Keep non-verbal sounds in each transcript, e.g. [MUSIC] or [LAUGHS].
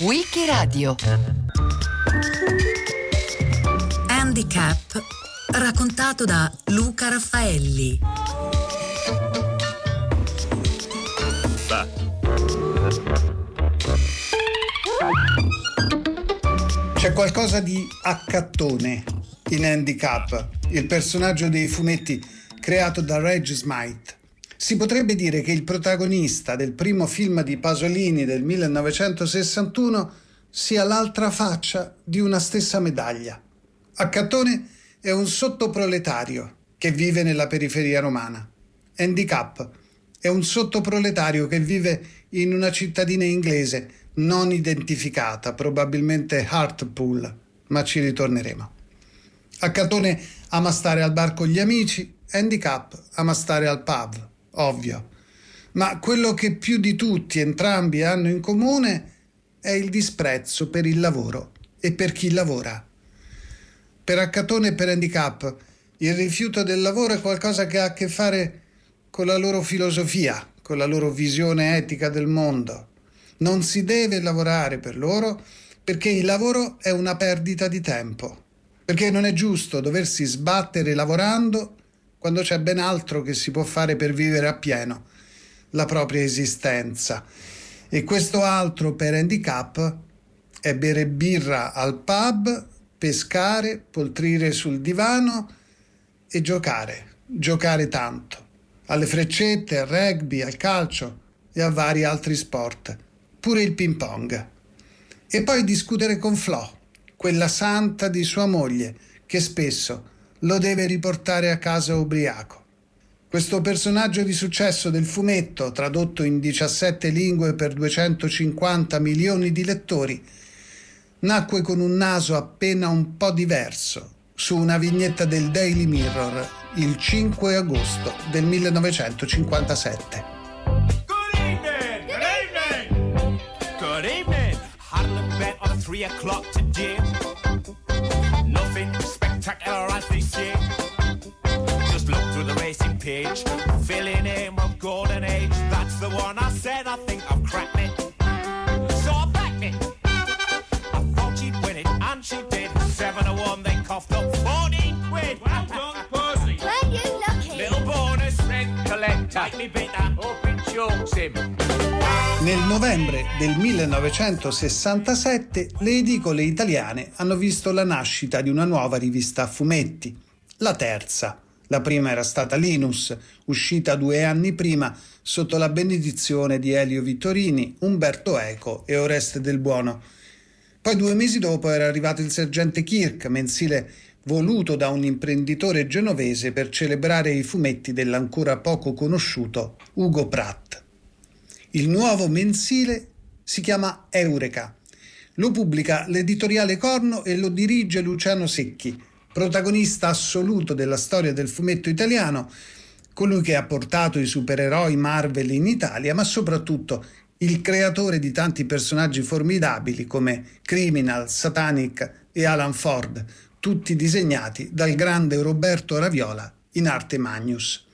Wikiradio Handicap raccontato da Luca Raffaelli. C'è qualcosa di accattone in Handicap, il personaggio dei fumetti creato da Reg Smythe. Si potrebbe dire che il protagonista del primo film di Pasolini del 1961 sia l'altra faccia di una stessa medaglia. Accattone è un sottoproletario che vive nella periferia romana. Handicap è un sottoproletario che vive in una cittadina inglese non identificata, probabilmente Hartpool, ma ci ritorneremo. Accattone ama stare al bar con gli amici, Handicap ama stare al pub ovvio. Ma quello che più di tutti entrambi hanno in comune è il disprezzo per il lavoro e per chi lavora. Per Accatone e per Handicap, il rifiuto del lavoro è qualcosa che ha a che fare con la loro filosofia, con la loro visione etica del mondo. Non si deve lavorare per loro perché il lavoro è una perdita di tempo, perché non è giusto doversi sbattere lavorando quando c'è ben altro che si può fare per vivere appieno la propria esistenza. E questo altro per handicap è bere birra al pub, pescare, poltrire sul divano e giocare, giocare tanto, alle freccette, al rugby, al calcio e a vari altri sport, pure il ping pong. E poi discutere con Flo, quella santa di sua moglie, che spesso lo deve riportare a casa ubriaco. Questo personaggio di successo del fumetto, tradotto in 17 lingue per 250 milioni di lettori, nacque con un naso appena un po' diverso su una vignetta del Daily Mirror il 5 agosto del 1957. Good evening! Good evening! Good evening! As they say. Just look through the racing page, filling in with golden age. That's the one I said. I think I've cracked it. So I backed it. I thought she'd win it, and she did. Seven to one, they coughed up 14 quid. Well Nel novembre del 1967 le edicole italiane hanno visto la nascita di una nuova rivista a fumetti, la terza. La prima era stata Linus, uscita due anni prima sotto la benedizione di Elio Vittorini, Umberto Eco e Oreste del Buono. Poi due mesi dopo era arrivato il sergente Kirk, mensile voluto da un imprenditore genovese per celebrare i fumetti dell'ancora poco conosciuto Ugo Pratt. Il nuovo mensile si chiama Eureka. Lo pubblica l'editoriale Corno e lo dirige Luciano Secchi, protagonista assoluto della storia del fumetto italiano, colui che ha portato i supereroi Marvel in Italia, ma soprattutto il creatore di tanti personaggi formidabili come Criminal, Satanic e Alan Ford, tutti disegnati dal grande Roberto Raviola in arte Magnus.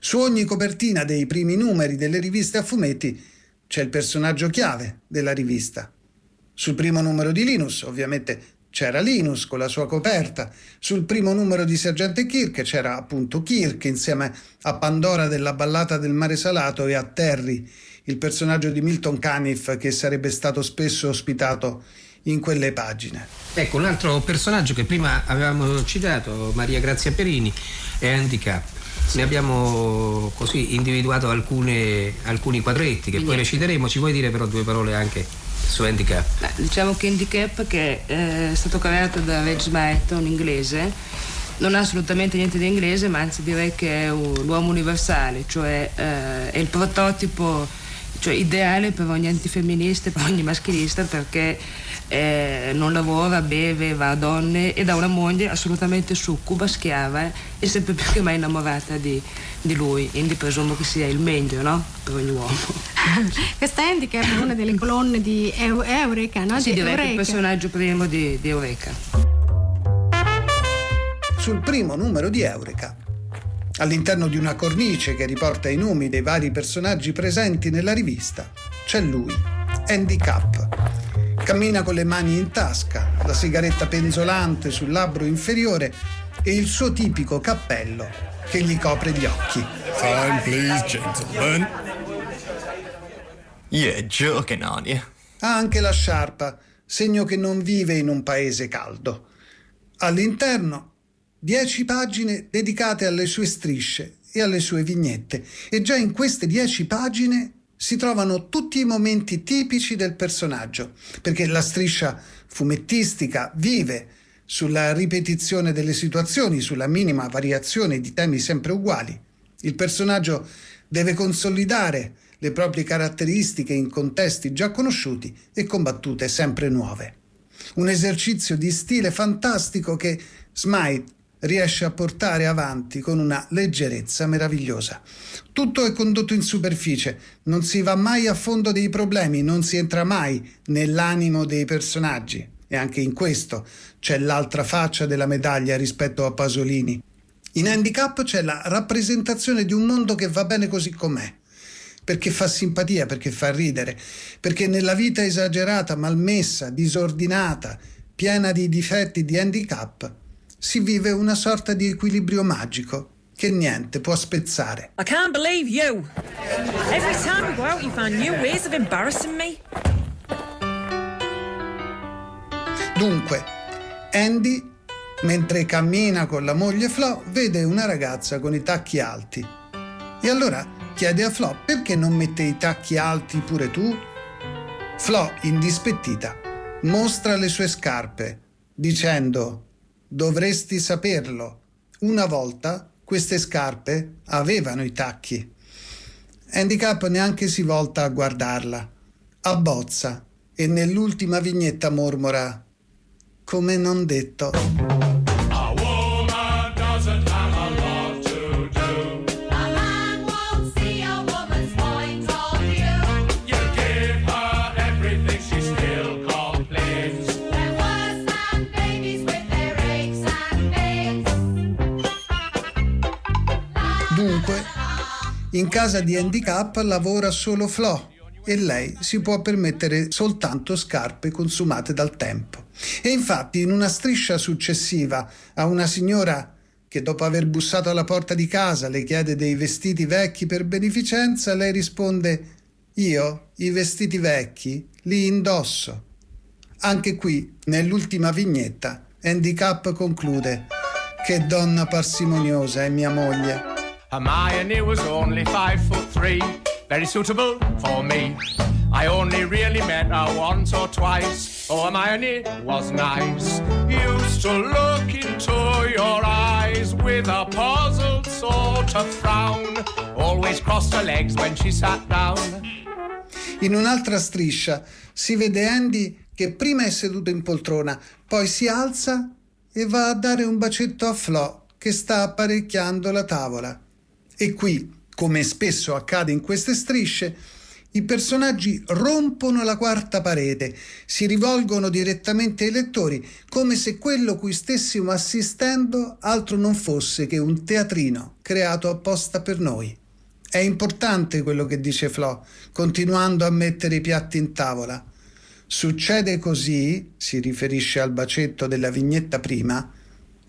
Su ogni copertina dei primi numeri delle riviste a fumetti c'è il personaggio chiave della rivista. Sul primo numero di Linus, ovviamente, c'era Linus con la sua coperta. Sul primo numero di Sergente Kirk c'era appunto Kirk insieme a Pandora della ballata del mare salato e a Terry, il personaggio di Milton Caniff che sarebbe stato spesso ospitato in quelle pagine. Ecco, un altro personaggio che prima avevamo citato, Maria Grazia Perini, è Handicap ne abbiamo così individuato alcune, alcuni quadretti che poi reciteremo. Ci vuoi dire però due parole anche su Handicap? Beh, diciamo che Handicap, che eh, è stato creato da Reg Smith, un inglese, non ha assolutamente niente di inglese, ma anzi direi che è un, l'uomo universale, cioè eh, è il prototipo cioè, ideale per ogni antifemminista e per ogni maschilista perché eh, non lavora, beve, va a donne e da una moglie assolutamente succuba, schiava e sempre più che mai innamorata di, di lui, quindi presumo che sia il meglio no? per ogni uomo. [LAUGHS] Questa Handicap è una delle colonne di Eureka, no? Sì, di direi Eureka. il personaggio primo di, di Eureka. Sul primo numero di Eureka All'interno di una cornice che riporta i nomi dei vari personaggi presenti nella rivista c'è lui, Andy Capp. Cammina con le mani in tasca, la sigaretta penzolante sul labbro inferiore e il suo tipico cappello che gli copre gli occhi. Time, please, gentlemen. You're joking, you? Ha anche la sciarpa, segno che non vive in un paese caldo. All'interno, dieci pagine dedicate alle sue strisce e alle sue vignette. E già in queste dieci pagine si trovano tutti i momenti tipici del personaggio, perché la striscia fumettistica vive sulla ripetizione delle situazioni, sulla minima variazione di temi sempre uguali. Il personaggio deve consolidare le proprie caratteristiche in contesti già conosciuti e combattute sempre nuove. Un esercizio di stile fantastico che Smite riesce a portare avanti con una leggerezza meravigliosa. Tutto è condotto in superficie, non si va mai a fondo dei problemi, non si entra mai nell'animo dei personaggi. E anche in questo c'è l'altra faccia della medaglia rispetto a Pasolini. In Handicap c'è la rappresentazione di un mondo che va bene così com'è, perché fa simpatia, perché fa ridere, perché nella vita esagerata, malmessa, disordinata, piena di difetti, di handicap, si vive una sorta di equilibrio magico che niente può spezzare. I can't believe you. Every time we go out you find new ways of embarrassing me. Dunque, Andy, mentre cammina con la moglie Flo, vede una ragazza con i tacchi alti. E allora chiede a Flo perché non mette i tacchi alti pure tu? Flo, indispettita, mostra le sue scarpe, dicendo dovresti saperlo. Una volta queste scarpe avevano i tacchi. Handicap neanche si volta a guardarla, abbozza e nell'ultima vignetta mormora come non detto. In casa di handicap lavora solo Flo e lei si può permettere soltanto scarpe consumate dal tempo. E infatti in una striscia successiva a una signora che dopo aver bussato alla porta di casa le chiede dei vestiti vecchi per beneficenza, lei risponde io i vestiti vecchi li indosso. Anche qui, nell'ultima vignetta, Handicap conclude che donna parsimoniosa è mia moglie. Hermione was only five foot three, very suitable for me. I only really met her once or twice. Oh, Hermione was nice. Used to look into your eyes with a puzzled sort of frown. Always crossed her legs when she sat down. In un'altra striscia si vede Andy che prima è seduto in poltrona, poi si alza e va a dare un bacetto a Flo che sta apparecchiando la tavola. E qui, come spesso accade in queste strisce, i personaggi rompono la quarta parete, si rivolgono direttamente ai lettori, come se quello cui stessimo assistendo altro non fosse che un teatrino creato apposta per noi. È importante quello che dice Flo, continuando a mettere i piatti in tavola. Succede così, si riferisce al bacetto della vignetta prima,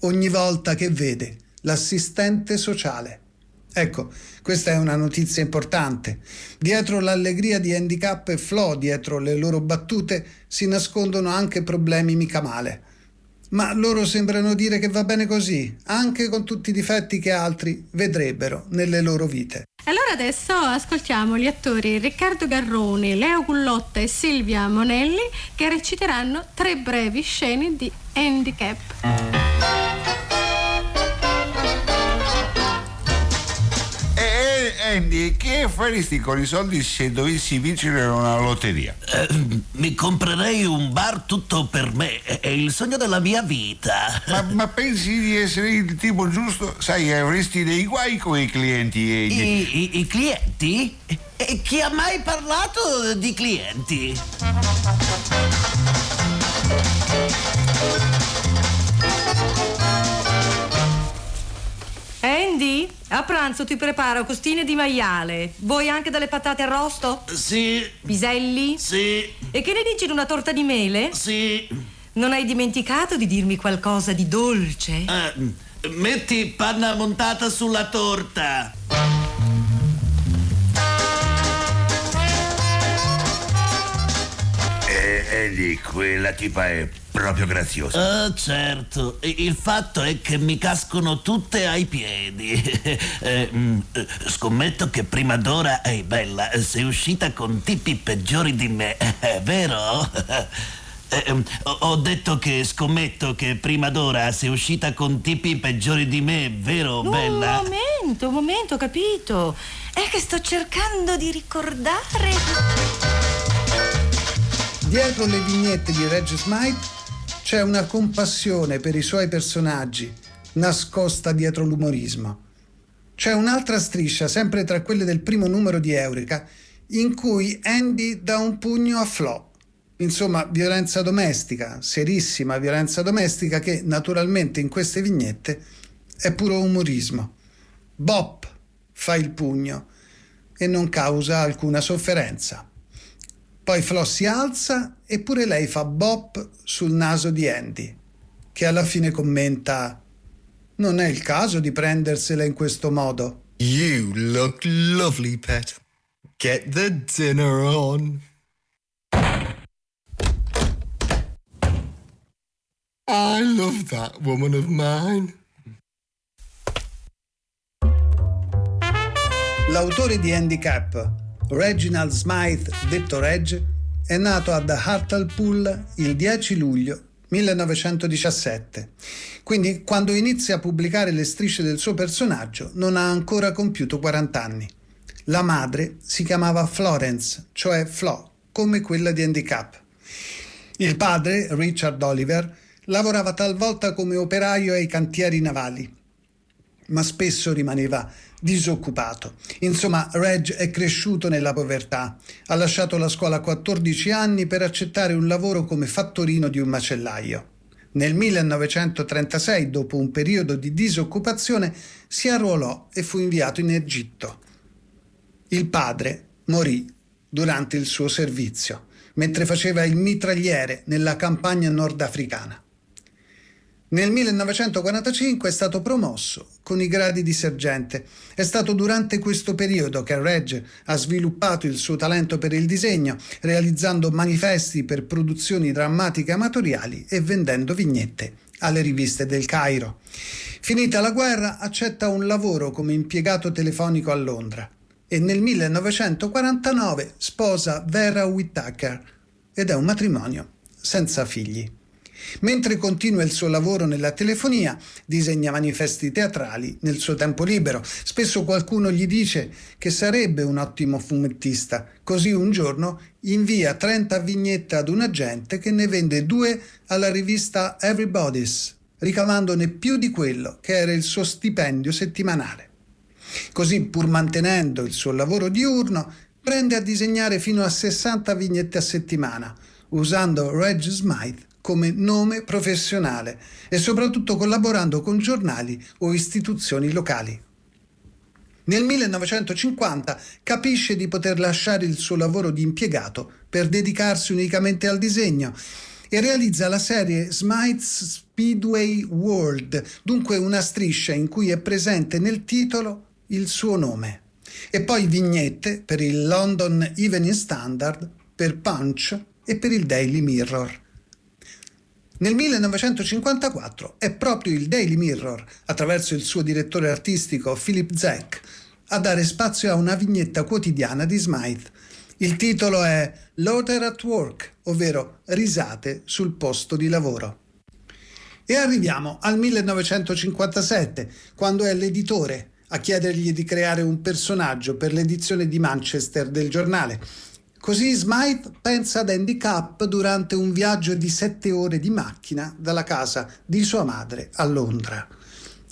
ogni volta che vede l'assistente sociale. Ecco, questa è una notizia importante. Dietro l'allegria di Handicap e Flo, dietro le loro battute, si nascondono anche problemi mica male. Ma loro sembrano dire che va bene così, anche con tutti i difetti che altri vedrebbero nelle loro vite. Allora adesso ascoltiamo gli attori Riccardo Garroni, Leo Gullotta e Silvia Monelli che reciteranno tre brevi scene di Handicap. Andy, che faresti con i soldi se dovessi vincere una lotteria? Eh, mi comprerei un bar tutto per me, è il sogno della mia vita. Ma, ma pensi di essere il tipo giusto? Sai, avresti dei guai con i clienti. E... I, i- i clienti? E chi ha mai parlato di clienti? Andy, a pranzo ti preparo costine di maiale. Vuoi anche delle patate arrosto? Sì. Piselli? Sì. E che ne dici di una torta di mele? Sì. Non hai dimenticato di dirmi qualcosa di dolce? Eh, metti panna montata sulla torta. E, e di quella tipa è proprio graziosa. Ah, certo. Il fatto è che mi cascono tutte ai piedi. [LAUGHS] Eh, mm, eh, scommetto che prima d'ora è bella. Sei uscita con tipi peggiori di me, [LAUGHS] eh, vero? [LAUGHS] Eh, ehm, ho- detto che scommetto che prima d'ora sei uscita con tipi peggiori di me, vero, Un bella? momento, un momento, ho capito. È che sto cercando di ricordare. Dietro le vignette di Reg Smite c'è una compassione per i suoi personaggi, nascosta dietro l'umorismo. C'è un'altra striscia, sempre tra quelle del primo numero di Eureka, in cui Andy dà un pugno a Flo. Insomma, violenza domestica, serissima violenza domestica che naturalmente in queste vignette è puro umorismo. Bop fa il pugno e non causa alcuna sofferenza. Poi Flo si alza e pure lei fa bop sul naso di Andy, che alla fine commenta: Non è il caso di prendersela in questo modo. You look lovely, pet. Get the dinner on. I love that woman of mine. L'autore di Handicap, Reginald Smythe, detto Reg, è nato ad Hartlepool il 10 luglio 1917. Quindi quando inizia a pubblicare le strisce del suo personaggio non ha ancora compiuto 40 anni. La madre si chiamava Florence, cioè Flo, come quella di Handicap. Il padre, Richard Oliver, lavorava talvolta come operaio ai cantieri navali, ma spesso rimaneva disoccupato. Insomma, Reg è cresciuto nella povertà. Ha lasciato la scuola a 14 anni per accettare un lavoro come fattorino di un macellaio. Nel 1936, dopo un periodo di disoccupazione, si arruolò e fu inviato in Egitto. Il padre morì durante il suo servizio, mentre faceva il mitragliere nella campagna nordafricana. Nel 1945 è stato promosso con i gradi di sergente. È stato durante questo periodo che Reg ha sviluppato il suo talento per il disegno, realizzando manifesti per produzioni drammatiche amatoriali e vendendo vignette alle riviste del Cairo. Finita la guerra, accetta un lavoro come impiegato telefonico a Londra e nel 1949 sposa Vera Whittaker ed è un matrimonio senza figli. Mentre continua il suo lavoro nella telefonia, disegna manifesti teatrali nel suo tempo libero. Spesso qualcuno gli dice che sarebbe un ottimo fumettista, così un giorno invia 30 vignette ad un agente che ne vende due alla rivista Everybody's, ricavandone più di quello che era il suo stipendio settimanale. Così, pur mantenendo il suo lavoro diurno, prende a disegnare fino a 60 vignette a settimana, usando Reg Smythe come nome professionale e soprattutto collaborando con giornali o istituzioni locali. Nel 1950 capisce di poter lasciare il suo lavoro di impiegato per dedicarsi unicamente al disegno e realizza la serie Smythe's Speedway World, dunque una striscia in cui è presente nel titolo il suo nome. E poi vignette per il London Evening Standard, per Punch e per il Daily Mirror. Nel 1954 è proprio il Daily Mirror, attraverso il suo direttore artistico Philip Zack, a dare spazio a una vignetta quotidiana di Smythe. Il titolo è Laughter at Work, ovvero risate sul posto di lavoro. E arriviamo al 1957, quando è l'editore a chiedergli di creare un personaggio per l'edizione di Manchester del giornale. Così Smythe pensa ad Handicap durante un viaggio di sette ore di macchina dalla casa di sua madre a Londra.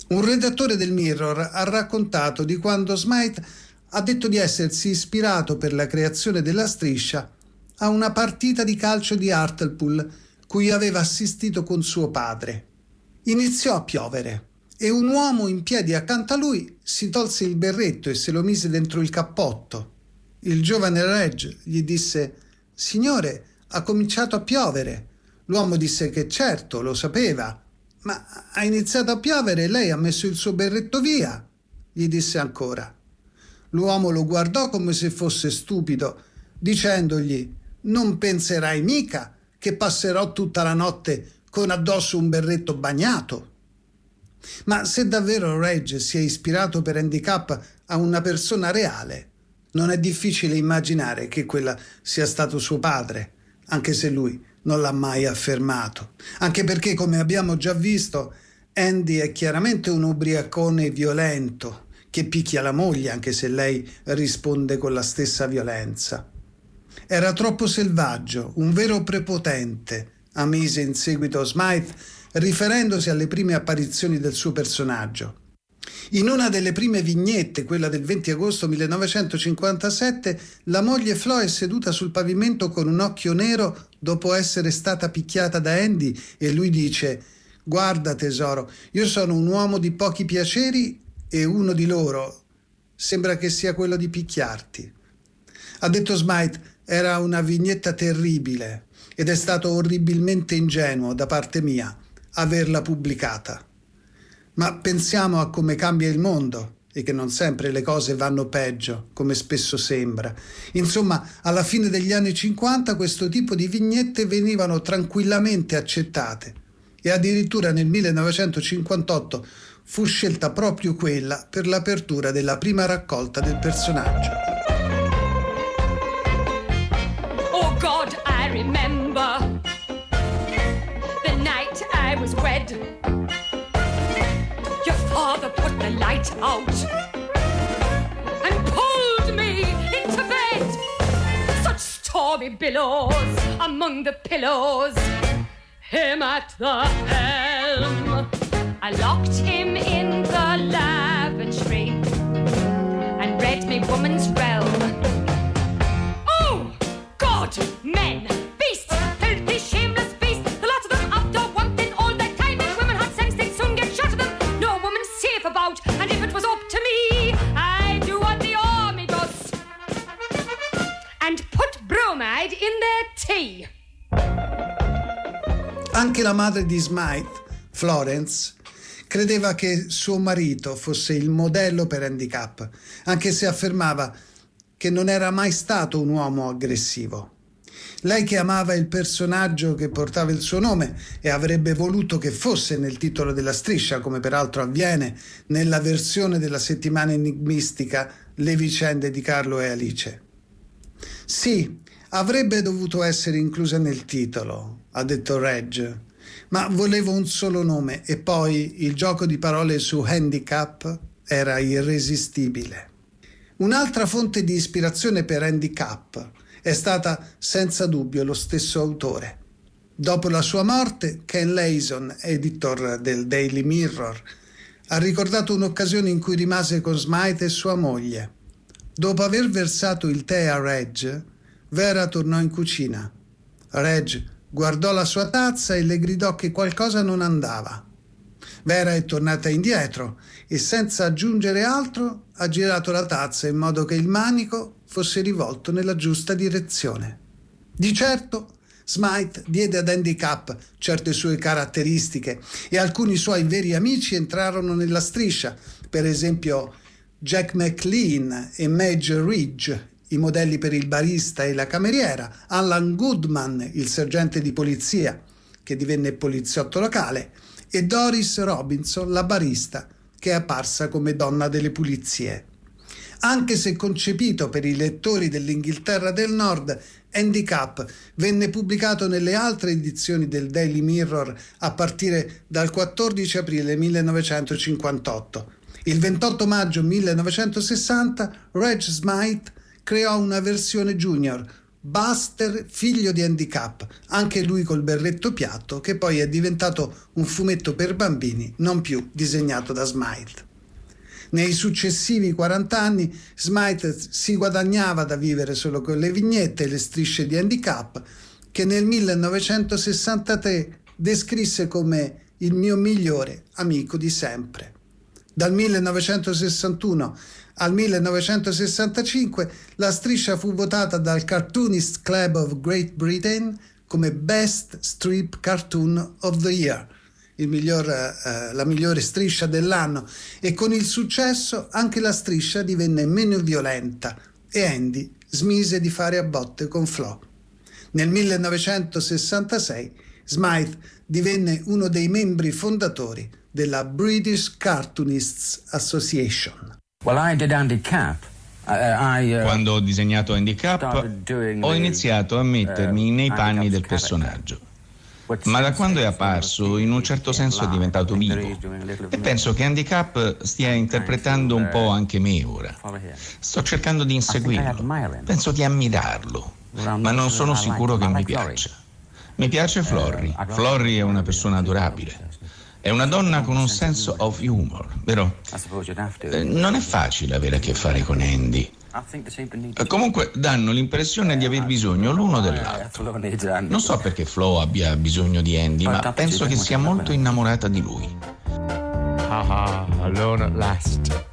Un redattore del Mirror ha raccontato di quando Smythe ha detto di essersi ispirato per la creazione della striscia a una partita di calcio di Hartlepool cui aveva assistito con suo padre. Iniziò a piovere e un uomo in piedi accanto a lui si tolse il berretto e se lo mise dentro il cappotto. Il giovane Reg gli disse Signore, ha cominciato a piovere. L'uomo disse che certo, lo sapeva. Ma ha iniziato a piovere e lei ha messo il suo berretto via, gli disse ancora. L'uomo lo guardò come se fosse stupido, dicendogli Non penserai mica che passerò tutta la notte con addosso un berretto bagnato. Ma se davvero Reg si è ispirato per handicap a una persona reale, non è difficile immaginare che quella sia stato suo padre, anche se lui non l'ha mai affermato. Anche perché, come abbiamo già visto, Andy è chiaramente un ubriacone violento che picchia la moglie anche se lei risponde con la stessa violenza. Era troppo selvaggio, un vero prepotente, ammise in seguito Smythe, riferendosi alle prime apparizioni del suo personaggio. In una delle prime vignette, quella del 20 agosto 1957, la moglie Flo è seduta sul pavimento con un occhio nero dopo essere stata picchiata da Andy e lui dice Guarda tesoro, io sono un uomo di pochi piaceri e uno di loro sembra che sia quello di picchiarti. Ha detto Smythe, era una vignetta terribile ed è stato orribilmente ingenuo da parte mia averla pubblicata. Ma pensiamo a come cambia il mondo e che non sempre le cose vanno peggio, come spesso sembra. Insomma, alla fine degli anni 50 questo tipo di vignette venivano tranquillamente accettate e addirittura nel 1958 fu scelta proprio quella per l'apertura della prima raccolta del personaggio. Light out and pulled me into bed. Such stormy billows among the pillows. Him at the helm. I locked him in Anche la madre di Smythe, Florence, credeva che suo marito fosse il modello per handicap, anche se affermava che non era mai stato un uomo aggressivo. Lei che amava il personaggio che portava il suo nome e avrebbe voluto che fosse nel titolo della striscia, come peraltro avviene nella versione della settimana enigmistica Le vicende di Carlo e Alice. Sì, avrebbe dovuto essere inclusa nel titolo, ha detto Reg, ma volevo un solo nome e poi il gioco di parole su handicap era irresistibile. Un'altra fonte di ispirazione per handicap è stata senza dubbio lo stesso autore. Dopo la sua morte, Ken Layson, editor del Daily Mirror, ha ricordato un'occasione in cui rimase con Smythe e sua moglie. Dopo aver versato il tè a Reg, Vera tornò in cucina. Reg guardò la sua tazza e le gridò che qualcosa non andava. Vera è tornata indietro e senza aggiungere altro ha girato la tazza in modo che il manico fosse rivolto nella giusta direzione. Di certo Smythe diede ad Handicap certe sue caratteristiche e alcuni suoi veri amici entrarono nella striscia, per esempio Jack McLean e Madge Ridge, i modelli per il barista e la cameriera, Alan Goodman, il sergente di polizia, che divenne poliziotto locale, e Doris Robinson, la barista, che è apparsa come donna delle pulizie. Anche se concepito per i lettori dell'Inghilterra del Nord, Handicap venne pubblicato nelle altre edizioni del Daily Mirror a partire dal 14 aprile 1958. Il 28 maggio 1960 Reg Smythe creò una versione junior, Buster, figlio di Handicap, anche lui col berretto piatto, che poi è diventato un fumetto per bambini, non più disegnato da Smythe. Nei successivi 40 anni Smythe si guadagnava da vivere solo con le vignette e le strisce di handicap che nel 1963 descrisse come il mio migliore amico di sempre. Dal 1961 al 1965 la striscia fu votata dal Cartoonist Club of Great Britain come Best Strip Cartoon of the Year, miglior, eh, la migliore striscia dell'anno, e con il successo anche la striscia divenne meno violenta e Andy smise di fare a botte con Flo. Nel 1966 Smythe divenne uno dei membri fondatori della British Cartoonists Association. Well, I did Andy Cap. Uh, uh, Quando ho disegnato Handicap ho iniziato a mettermi uh, nei panni del personaggio. Ma da quando è apparso, in un certo senso è diventato vivo. E penso che Handicap stia interpretando un po' anche me ora. Sto cercando di inseguirlo. Penso di ammirarlo. Ma non sono sicuro che mi piaccia. Mi piace Florry. Florry è una persona adorabile. È una donna con un senso of humor, vero? Eh, non è facile avere a che fare con Andy. Eh, Comunque danno l'impressione di aver bisogno l'uno dell'altro. Non so perché Flo abbia bisogno di Andy, ma penso che sia molto innamorata di lui. Haha, alone at last.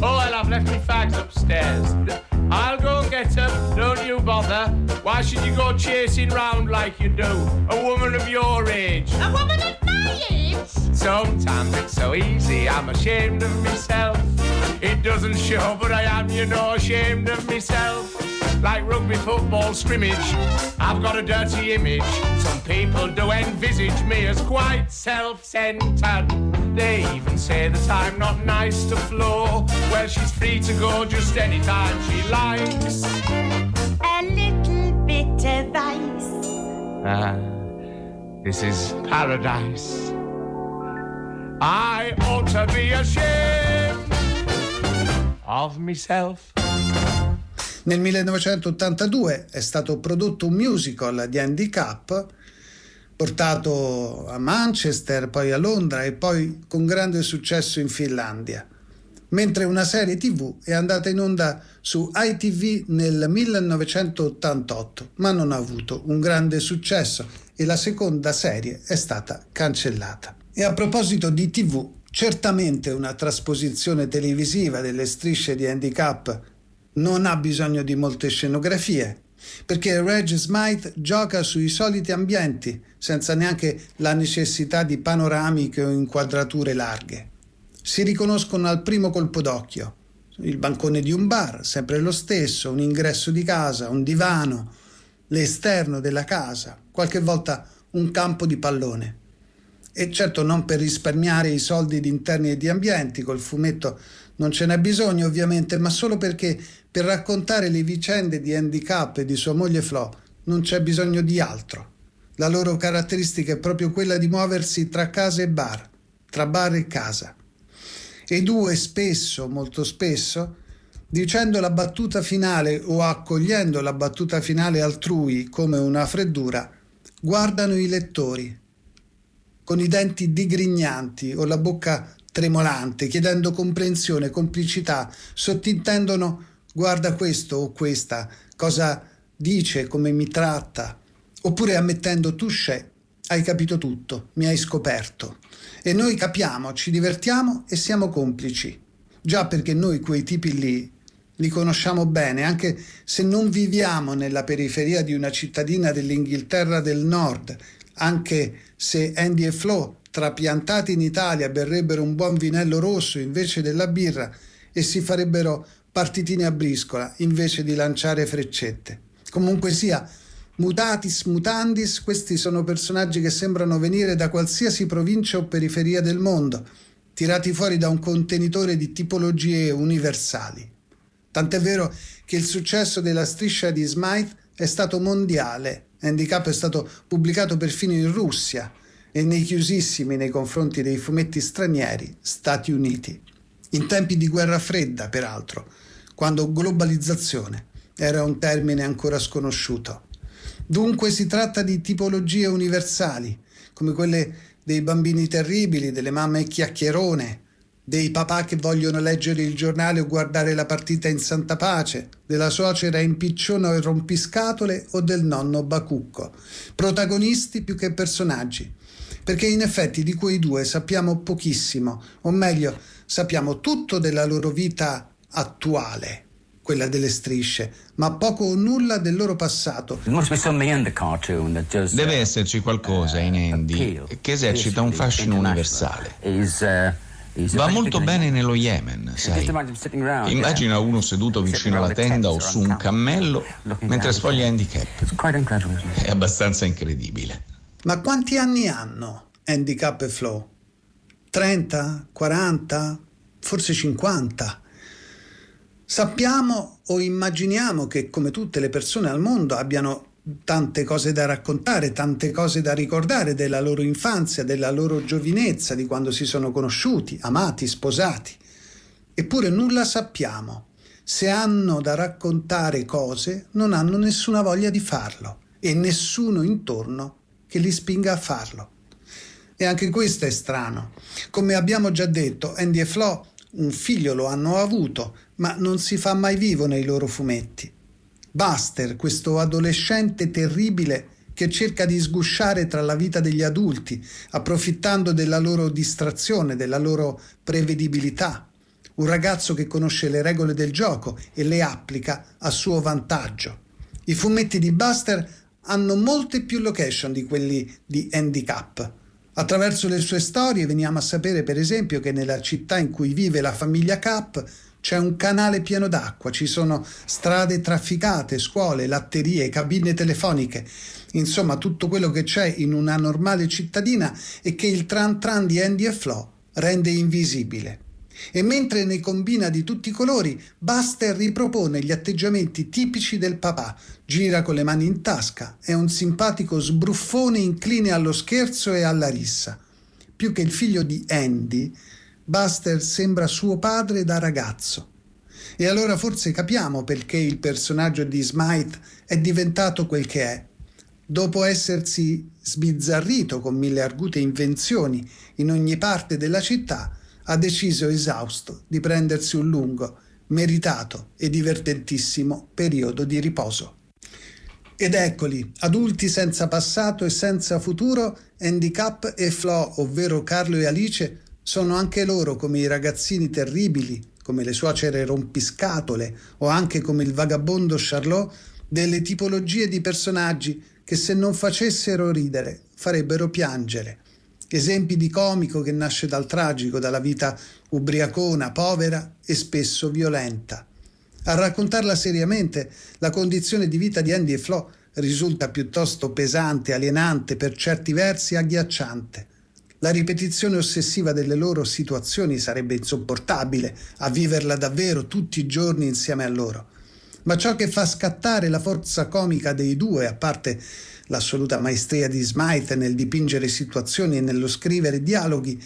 Oh, well, I've left my fags upstairs. I'll go and get them, don't you bother. Why should you go chasing round like you do? A woman of your age. A woman of? Sometimes it's so easy, I'm ashamed of myself. It doesn't show, but I am, you know, ashamed of myself. Like rugby football scrimmage, I've got a dirty image. Some people do envisage me as quite self-centered. They even say that I'm not nice to Flo. Well, she's free to go just anytime she likes. A little bit of ice. Ah, this is paradise. I ought to be ashamed of myself. Nel 1982 è stato prodotto un musical di Handicap portato a Manchester, poi a Londra e poi con grande successo in Finlandia, mentre una serie tv è andata in onda su ITV nel 1988, ma non ha avuto un grande successo e la seconda serie è stata cancellata. E a proposito di tv, certamente una trasposizione televisiva delle strisce di Handicap non ha bisogno di molte scenografie, perché Reg Smythe gioca sui soliti ambienti, senza neanche la necessità di panoramiche o inquadrature larghe. Si riconoscono al primo colpo d'occhio. Il bancone di un bar, sempre lo stesso, un ingresso di casa, un divano, l'esterno della casa, qualche volta un campo di pallone. E certo non per risparmiare i soldi di interni e di ambienti, col fumetto non ce n'è bisogno ovviamente, ma solo perché per raccontare le vicende di Handicap e di sua moglie Flo non c'è bisogno di altro. La loro caratteristica è proprio quella di muoversi tra casa e bar, tra bar e casa. E due spesso, molto spesso, dicendo la battuta finale o accogliendo la battuta finale altrui come una freddura, guardano i lettori con i denti digrignanti o la bocca tremolante, chiedendo comprensione, complicità, sottintendono guarda questo o questa, cosa dice, come mi tratta, oppure ammettendo tu c'è, hai capito tutto, mi hai scoperto. E noi capiamo, ci divertiamo e siamo complici. Già perché noi quei tipi lì li conosciamo bene, anche se non viviamo nella periferia di una cittadina dell'Inghilterra del Nord, anche se Andy e Flo, trapiantati in Italia, berrebbero un buon vinello rosso invece della birra e si farebbero partitine a briscola invece di lanciare freccette. Comunque sia, mutatis mutandis, questi sono personaggi che sembrano venire da qualsiasi provincia o periferia del mondo, tirati fuori da un contenitore di tipologie universali. Tant'è vero che il successo della striscia di Smythe è stato mondiale. Handicap è stato pubblicato perfino in Russia e nei chiusissimi nei confronti dei fumetti stranieri Stati Uniti. In tempi di guerra fredda, peraltro, quando globalizzazione era un termine ancora sconosciuto. Dunque si tratta di tipologie universali, come quelle dei bambini terribili, delle mamme chiacchierone, dei papà che vogliono leggere il giornale o guardare la partita in santa pace, della suocera in piccione e rompiscatole o del nonno bacucco. Protagonisti più che personaggi. perché in effetti di quei due sappiamo pochissimo, o meglio, sappiamo tutto della loro vita attuale, quella delle strisce, ma poco o nulla del loro passato. Deve esserci qualcosa in Andy che esercita un fascino universale. Va molto bene nello Yemen, sai. Immagina uno seduto vicino alla tenda o su un cammello mentre sfoglia handicap. È abbastanza incredibile. Ma quanti anni hanno handicap e flow? 30? 40? Forse 50? Sappiamo o immaginiamo che come tutte le persone al mondo abbiano tante cose da raccontare, tante cose da ricordare della loro infanzia, della loro giovinezza, di quando si sono conosciuti, amati, sposati. Eppure nulla sappiamo. Se hanno da raccontare cose, non hanno nessuna voglia di farlo e nessuno intorno che li spinga a farlo. E anche questo è strano. Come abbiamo già detto, Andy e Flo un figlio lo hanno avuto, ma non si fa mai vivo nei loro fumetti. Buster, questo adolescente terribile che cerca di sgusciare tra la vita degli adulti, approfittando della loro distrazione, della loro prevedibilità. Un ragazzo che conosce le regole del gioco e le applica a suo vantaggio. I fumetti di Buster hanno molte più location di quelli di Handicap. Attraverso le sue storie veniamo a sapere, per esempio, che nella città in cui vive la famiglia Cap c'è un canale pieno d'acqua, ci sono strade trafficate, scuole, latterie, cabine telefoniche, insomma tutto quello che c'è in una normale cittadina e che il tran tran di Andy e Flo rende invisibile. E mentre ne combina di tutti i colori, Buster ripropone gli atteggiamenti tipici del papà, gira con le mani in tasca, è un simpatico sbruffone incline allo scherzo e alla rissa. Più che il figlio di Andy, Buster sembra suo padre da ragazzo. E allora forse capiamo perché il personaggio di Smythe è diventato quel che è. Dopo essersi sbizzarrito con mille argute invenzioni in ogni parte della città, ha deciso esausto di prendersi un lungo, meritato e divertentissimo periodo di riposo. Ed eccoli, adulti senza passato e senza futuro, Handicap e Flo, ovvero Carlo e Alice, sono anche loro come i ragazzini terribili, come le suocere rompiscatole o anche come il vagabondo Charlot, delle tipologie di personaggi che se non facessero ridere farebbero piangere. Esempi di comico che nasce dal tragico, dalla vita ubriacona, povera e spesso violenta. A raccontarla seriamente, la condizione di vita di Andy e Flo risulta piuttosto pesante, alienante, per certi versi agghiacciante. La ripetizione ossessiva delle loro situazioni sarebbe insopportabile a viverla davvero tutti i giorni insieme a loro. Ma ciò che fa scattare la forza comica dei due, a parte l'assoluta maestria di Smythe nel dipingere situazioni e nello scrivere dialoghi,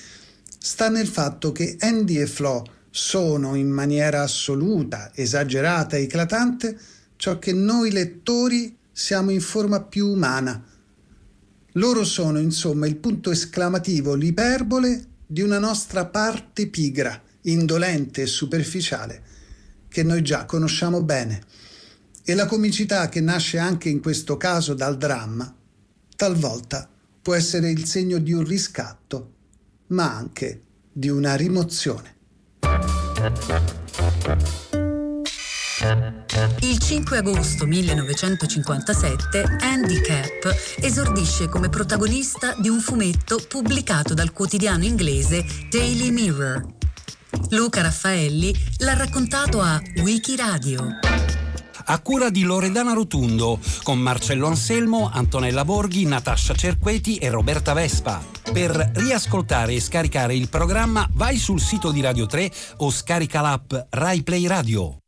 sta nel fatto che Andy e Flo sono in maniera assoluta, esagerata e eclatante ciò che noi lettori siamo in forma più umana, loro sono, insomma, il punto esclamativo, l'iperbole di una nostra parte pigra, indolente e superficiale, che noi già conosciamo bene. E la comicità che nasce anche in questo caso dal dramma, talvolta può essere il segno di un riscatto, ma anche di una rimozione. Il 5 agosto 1957 Andy Cap esordisce come protagonista di un fumetto pubblicato dal quotidiano inglese Daily Mirror. Luca Raffaelli l'ha raccontato a Wikiradio a cura di Loredana Rotundo, con Marcello Anselmo, Antonella Borghi, Natascia Cerqueti e Roberta Vespa. Per riascoltare e scaricare il programma vai sul sito di Radio 3 o scarica l'app Rai Play Radio.